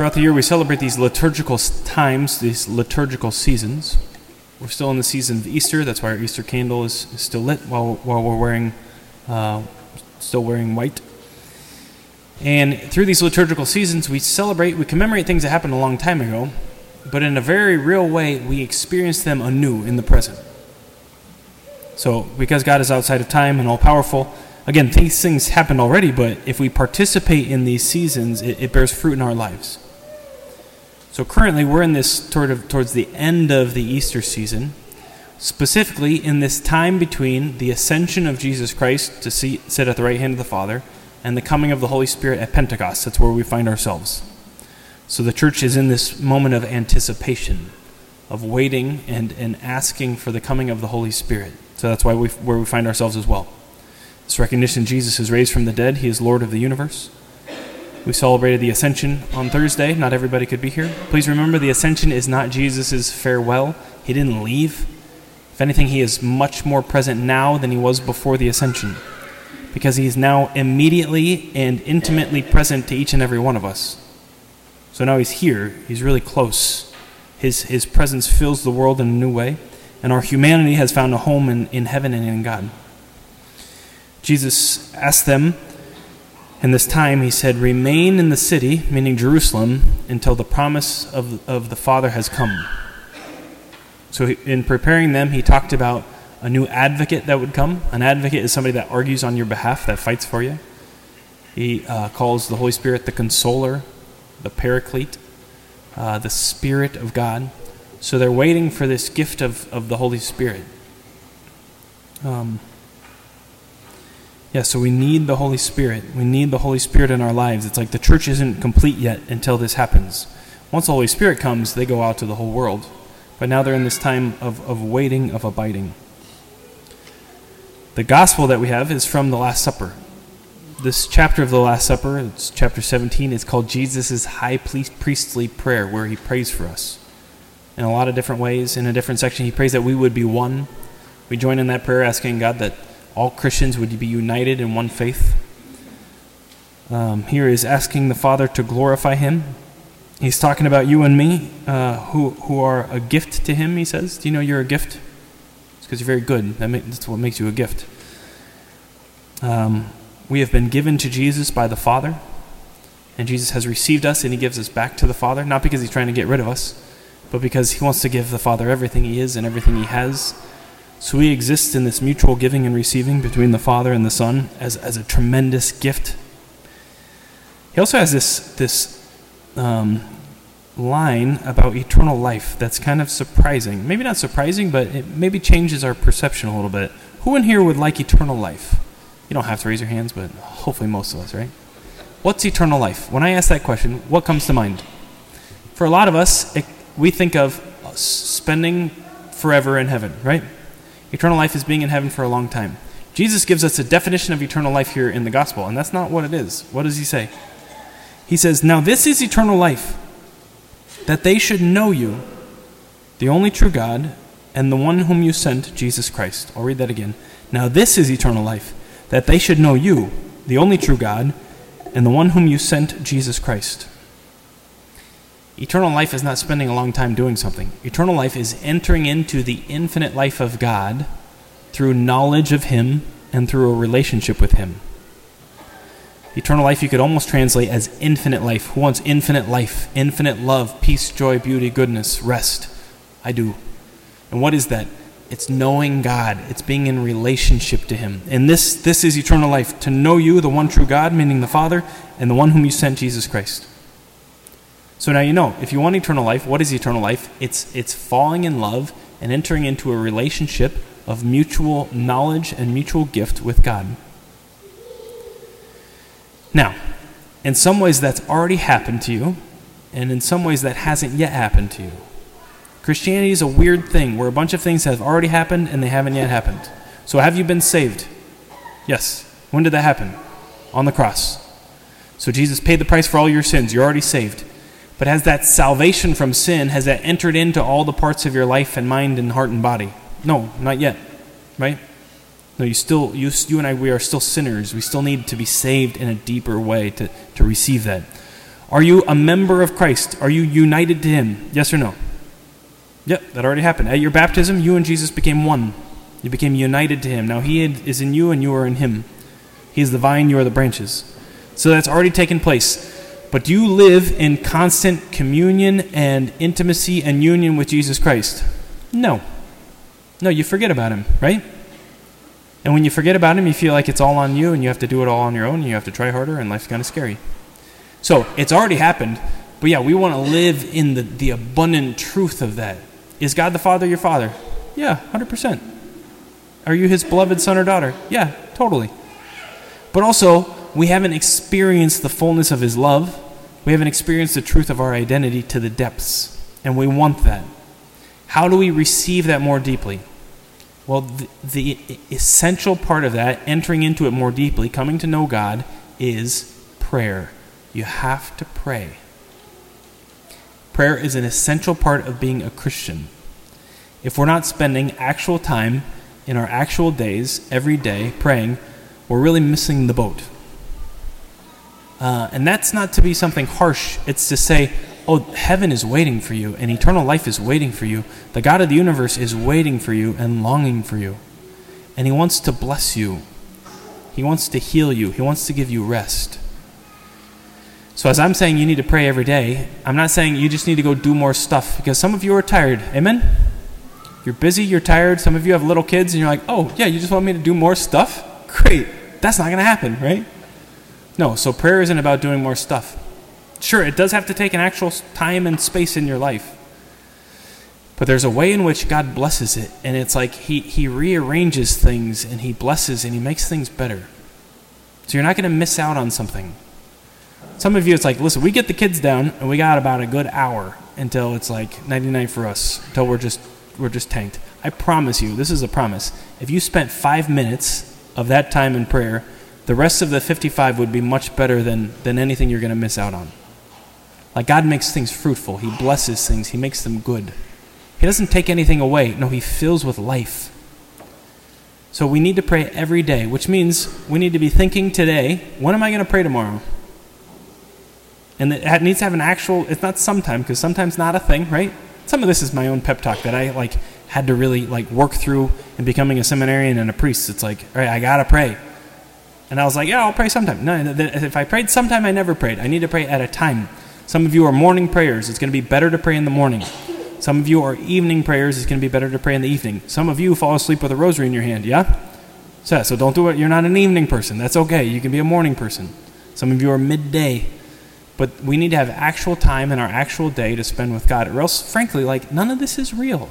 Throughout the year, we celebrate these liturgical times, these liturgical seasons. We're still in the season of Easter. That's why our Easter candle is, is still lit while, while we're wearing, uh, still wearing white. And through these liturgical seasons, we celebrate, we commemorate things that happened a long time ago, but in a very real way, we experience them anew in the present. So, because God is outside of time and all powerful, again, these things happened already, but if we participate in these seasons, it, it bears fruit in our lives. So, currently, we're in this sort of towards the end of the Easter season, specifically in this time between the ascension of Jesus Christ to see, sit at the right hand of the Father and the coming of the Holy Spirit at Pentecost. That's where we find ourselves. So, the church is in this moment of anticipation, of waiting and, and asking for the coming of the Holy Spirit. So that's why we, where we find ourselves as well. This recognition Jesus is raised from the dead, he is Lord of the universe. We celebrated the ascension on Thursday. Not everybody could be here. Please remember the ascension is not Jesus' farewell. He didn't leave. If anything, he is much more present now than he was before the ascension because he is now immediately and intimately present to each and every one of us. So now he's here, he's really close. His, his presence fills the world in a new way and our humanity has found a home in, in heaven and in God. Jesus asked them in this time, he said, Remain in the city, meaning Jerusalem, until the promise of, of the Father has come. So, in preparing them, he talked about a new advocate that would come. An advocate is somebody that argues on your behalf, that fights for you. He uh, calls the Holy Spirit the consoler, the paraclete, uh, the Spirit of God. So they're waiting for this gift of, of the Holy Spirit. Um, yeah, so we need the Holy Spirit. We need the Holy Spirit in our lives. It's like the church isn't complete yet until this happens. Once the Holy Spirit comes, they go out to the whole world. But now they're in this time of, of waiting, of abiding. The gospel that we have is from the Last Supper. This chapter of the Last Supper, it's chapter 17, is called Jesus' high priestly prayer, where he prays for us in a lot of different ways. In a different section, he prays that we would be one. We join in that prayer asking God that all Christians would be united in one faith. Um, here is asking the Father to glorify him. He's talking about you and me, uh, who, who are a gift to him, he says. Do you know you're a gift? It's because you're very good. That make, that's what makes you a gift. Um, we have been given to Jesus by the Father, and Jesus has received us and he gives us back to the Father, not because he's trying to get rid of us, but because he wants to give the Father everything he is and everything he has. So we exist in this mutual giving and receiving between the Father and the Son as, as a tremendous gift. He also has this, this um, line about eternal life that's kind of surprising. Maybe not surprising, but it maybe changes our perception a little bit. Who in here would like eternal life? You don't have to raise your hands, but hopefully most of us, right? What's eternal life? When I ask that question, what comes to mind? For a lot of us, it, we think of spending forever in heaven, right? Eternal life is being in heaven for a long time. Jesus gives us a definition of eternal life here in the gospel, and that's not what it is. What does he say? He says, Now this is eternal life, that they should know you, the only true God, and the one whom you sent, Jesus Christ. I'll read that again. Now this is eternal life, that they should know you, the only true God, and the one whom you sent, Jesus Christ. Eternal life is not spending a long time doing something. Eternal life is entering into the infinite life of God through knowledge of Him and through a relationship with Him. Eternal life you could almost translate as infinite life. Who wants infinite life? Infinite love, peace, joy, beauty, goodness, rest. I do. And what is that? It's knowing God. It's being in relationship to Him. And this, this is eternal life to know you, the one true God, meaning the Father, and the one whom you sent, Jesus Christ. So now you know, if you want eternal life, what is eternal life? It's, it's falling in love and entering into a relationship of mutual knowledge and mutual gift with God. Now, in some ways that's already happened to you, and in some ways that hasn't yet happened to you. Christianity is a weird thing where a bunch of things have already happened and they haven't yet happened. So, have you been saved? Yes. When did that happen? On the cross. So, Jesus paid the price for all your sins. You're already saved. But has that salvation from sin, has that entered into all the parts of your life and mind and heart and body? No, not yet. Right? No, you still, you, you and I, we are still sinners. We still need to be saved in a deeper way to, to receive that. Are you a member of Christ? Are you united to Him? Yes or no? Yep, that already happened. At your baptism, you and Jesus became one. You became united to Him. Now He is in you and you are in Him. He is the vine, you are the branches. So that's already taken place. But do you live in constant communion and intimacy and union with Jesus Christ? No. No, you forget about Him, right? And when you forget about Him, you feel like it's all on you and you have to do it all on your own and you have to try harder and life's kind of scary. So it's already happened, but yeah, we want to live in the, the abundant truth of that. Is God the Father your Father? Yeah, 100%. Are you His beloved son or daughter? Yeah, totally. But also, we haven't experienced the fullness of His love. We haven't experienced the truth of our identity to the depths. And we want that. How do we receive that more deeply? Well, the, the essential part of that, entering into it more deeply, coming to know God, is prayer. You have to pray. Prayer is an essential part of being a Christian. If we're not spending actual time in our actual days, every day, praying, we're really missing the boat. Uh, and that's not to be something harsh, it's to say, oh, heaven is waiting for you, and eternal life is waiting for you. The God of the universe is waiting for you and longing for you. And He wants to bless you, He wants to heal you, He wants to give you rest. So, as I'm saying you need to pray every day, I'm not saying you just need to go do more stuff because some of you are tired. Amen? You're busy, you're tired. Some of you have little kids and you're like, oh, yeah, you just want me to do more stuff? Great. That's not going to happen, right? No, so prayer isn't about doing more stuff. Sure, it does have to take an actual time and space in your life. But there's a way in which God blesses it, and it's like He, he rearranges things and He blesses and He makes things better. So you're not going to miss out on something. Some of you, it's like, listen, we get the kids down, and we got about a good hour until it's like 99 for us, until we're just we're just tanked. I promise you, this is a promise. If you spent five minutes of that time in prayer, the rest of the 55 would be much better than, than anything you're going to miss out on. Like God makes things fruitful, He blesses things, He makes them good. He doesn't take anything away. No, He fills with life. So we need to pray every day, which means we need to be thinking today, when am I going to pray tomorrow? And it needs to have an actual, it's not sometime, because sometimes not a thing, right? Some of this is my own pep talk that I like had to really like work through in becoming a seminarian and a priest. It's like, all right, I got to pray. And I was like, yeah, I'll pray sometime. No, if I prayed sometime, I never prayed. I need to pray at a time. Some of you are morning prayers. It's going to be better to pray in the morning. Some of you are evening prayers. It's going to be better to pray in the evening. Some of you fall asleep with a rosary in your hand, yeah? So, so don't do it. You're not an evening person. That's okay. You can be a morning person. Some of you are midday. But we need to have actual time in our actual day to spend with God, or else, frankly, like, none of this is real.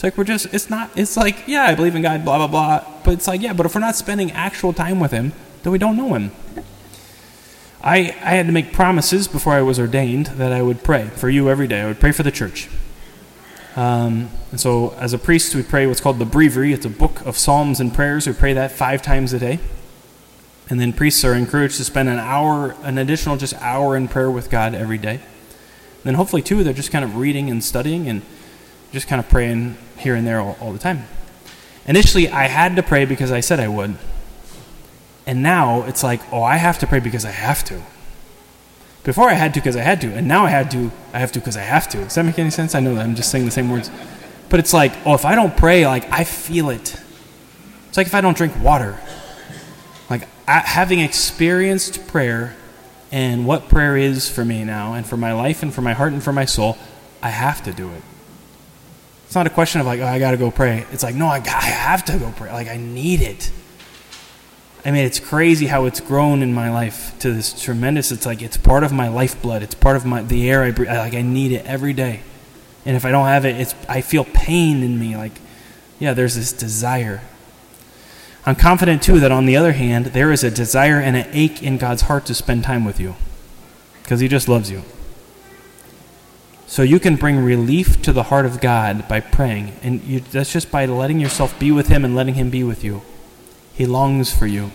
It's like we're just, it's not, it's like, yeah, I believe in God, blah, blah, blah. But it's like, yeah, but if we're not spending actual time with Him, then we don't know Him. I, I had to make promises before I was ordained that I would pray for you every day. I would pray for the church. Um, and so, as a priest, we pray what's called the breviary. It's a book of psalms and prayers. We pray that five times a day. And then priests are encouraged to spend an hour, an additional just hour in prayer with God every day. And then hopefully, too, they're just kind of reading and studying and just kind of praying here and there all, all the time. Initially, I had to pray because I said I would. And now it's like, oh, I have to pray because I have to. Before I had to because I had to, and now I had to, I have to because I have to. Does that make any sense? I know that I'm just saying the same words. But it's like, oh, if I don't pray, like, I feel it. It's like if I don't drink water Like having experienced prayer and what prayer is for me now and for my life and for my heart and for my soul, I have to do it. It's not a question of like, oh, I got to go pray. It's like, no, I, I have to go pray. Like, I need it. I mean, it's crazy how it's grown in my life to this tremendous. It's like it's part of my lifeblood. It's part of my the air I breathe. Like I need it every day, and if I don't have it, it's I feel pain in me. Like, yeah, there's this desire. I'm confident, too, that on the other hand, there is a desire and an ache in God's heart to spend time with you because He just loves you. So you can bring relief to the heart of God by praying. And you, that's just by letting yourself be with Him and letting Him be with you. He longs for you,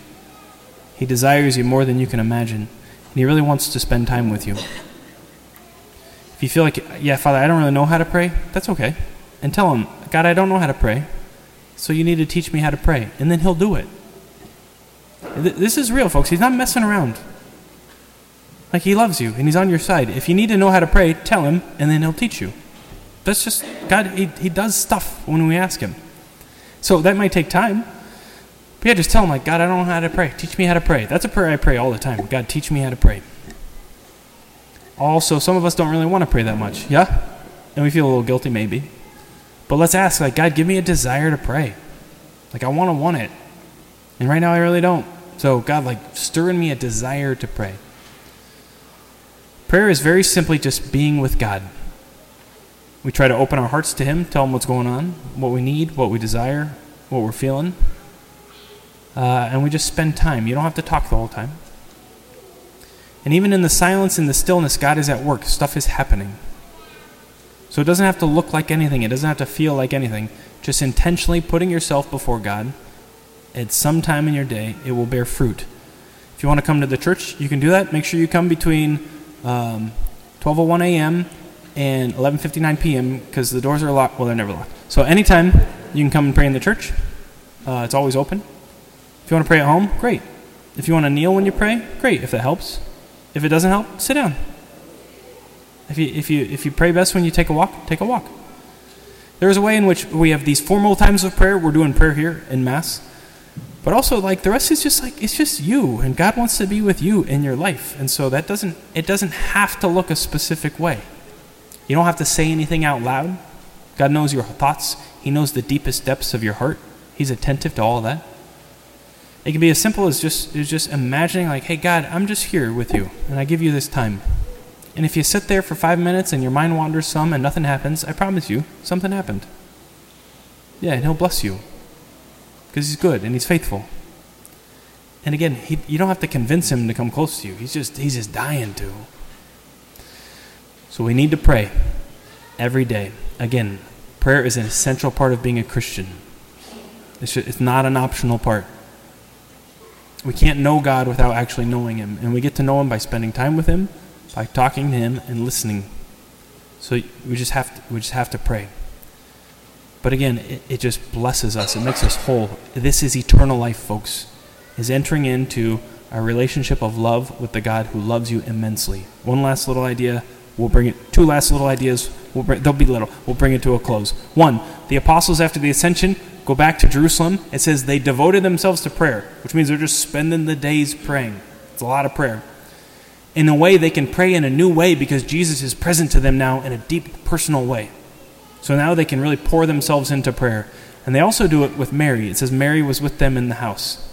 He desires you more than you can imagine. And He really wants to spend time with you. If you feel like, yeah, Father, I don't really know how to pray, that's okay. And tell Him, God, I don't know how to pray. So you need to teach me how to pray. And then he'll do it. This is real, folks. He's not messing around. Like He loves you and He's on your side. If you need to know how to pray, tell Him, and then He'll teach you. That's just God. He, he does stuff when we ask Him. So that might take time. But yeah, just tell Him, like, God, I don't know how to pray. Teach me how to pray. That's a prayer I pray all the time. God, teach me how to pray. Also, some of us don't really want to pray that much. Yeah? And we feel a little guilty, maybe. But let's ask, like, God, give me a desire to pray. Like, I want to want it. And right now, I really don't. So, God, like, stir in me a desire to pray. Prayer is very simply just being with God. We try to open our hearts to Him, tell Him what's going on, what we need, what we desire, what we're feeling. Uh, and we just spend time. You don't have to talk the whole time. And even in the silence and the stillness, God is at work. Stuff is happening. So it doesn't have to look like anything, it doesn't have to feel like anything. Just intentionally putting yourself before God at some time in your day, it will bear fruit. If you want to come to the church, you can do that. Make sure you come between um, 12:01 a.m. and 11:59 p.m. because the doors are locked. Well, they're never locked. So anytime you can come and pray in the church. Uh, it's always open. If you want to pray at home, great. If you want to kneel when you pray, great. If that helps. If it doesn't help, sit down. If you, if you, if you pray best when you take a walk, take a walk. There is a way in which we have these formal times of prayer. We're doing prayer here in Mass. But also, like, the rest is just like, it's just you. And God wants to be with you in your life. And so that doesn't, it doesn't have to look a specific way. You don't have to say anything out loud. God knows your thoughts, He knows the deepest depths of your heart. He's attentive to all that. It can be as simple as just, as just imagining, like, hey, God, I'm just here with you, and I give you this time. And if you sit there for five minutes and your mind wanders some and nothing happens, I promise you, something happened. Yeah, and He'll bless you. Because He's good and He's faithful. And again, he, you don't have to convince Him to come close to you. He's just, he's just dying to. So we need to pray every day. Again, prayer is an essential part of being a Christian. It's, just, it's not an optional part. We can't know God without actually knowing Him. And we get to know Him by spending time with Him by talking to him and listening. So we just have to, we just have to pray. But again, it, it just blesses us. It makes us whole. This is eternal life, folks. Is entering into a relationship of love with the God who loves you immensely. One last little idea. We'll bring it. Two last little ideas. We'll bring, they'll be little. We'll bring it to a close. One, the apostles after the ascension go back to Jerusalem. It says they devoted themselves to prayer, which means they're just spending the days praying. It's a lot of prayer in a way they can pray in a new way because Jesus is present to them now in a deep personal way. So now they can really pour themselves into prayer. And they also do it with Mary. It says Mary was with them in the house.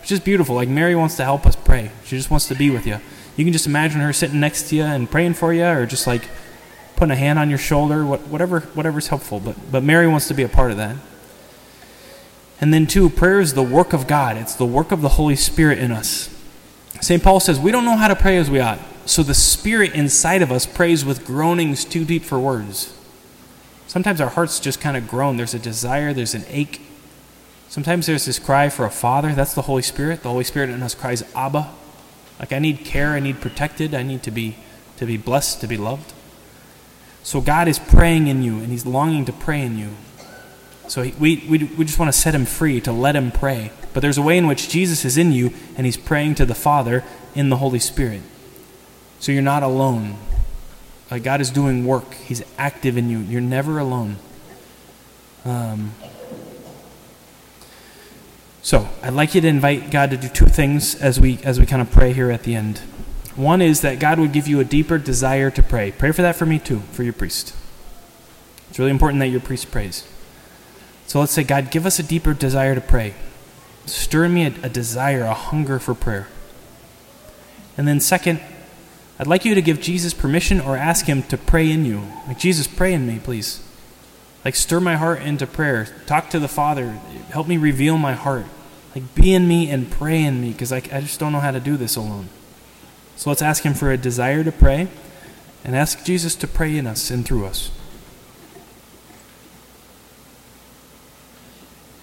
Which is beautiful. Like Mary wants to help us pray. She just wants to be with you. You can just imagine her sitting next to you and praying for you or just like putting a hand on your shoulder, whatever whatever's helpful. But but Mary wants to be a part of that. And then two, prayer is the work of God. It's the work of the Holy Spirit in us. St. Paul says, We don't know how to pray as we ought. So the Spirit inside of us prays with groanings too deep for words. Sometimes our hearts just kind of groan. There's a desire, there's an ache. Sometimes there's this cry for a father. That's the Holy Spirit. The Holy Spirit in us cries, Abba. Like I need care, I need protected, I need to be to be blessed, to be loved. So God is praying in you, and He's longing to pray in you. So we, we, we just want to set him free, to let him pray. But there's a way in which Jesus is in you and he's praying to the Father in the Holy Spirit. So you're not alone. Uh, God is doing work, he's active in you. You're never alone. Um, so I'd like you to invite God to do two things as we, as we kind of pray here at the end. One is that God would give you a deeper desire to pray. Pray for that for me too, for your priest. It's really important that your priest prays. So let's say, God, give us a deeper desire to pray. Stir in me a, a desire, a hunger for prayer. And then, second, I'd like you to give Jesus permission or ask him to pray in you. Like, Jesus, pray in me, please. Like, stir my heart into prayer. Talk to the Father. Help me reveal my heart. Like, be in me and pray in me because I, I just don't know how to do this alone. So let's ask him for a desire to pray and ask Jesus to pray in us and through us.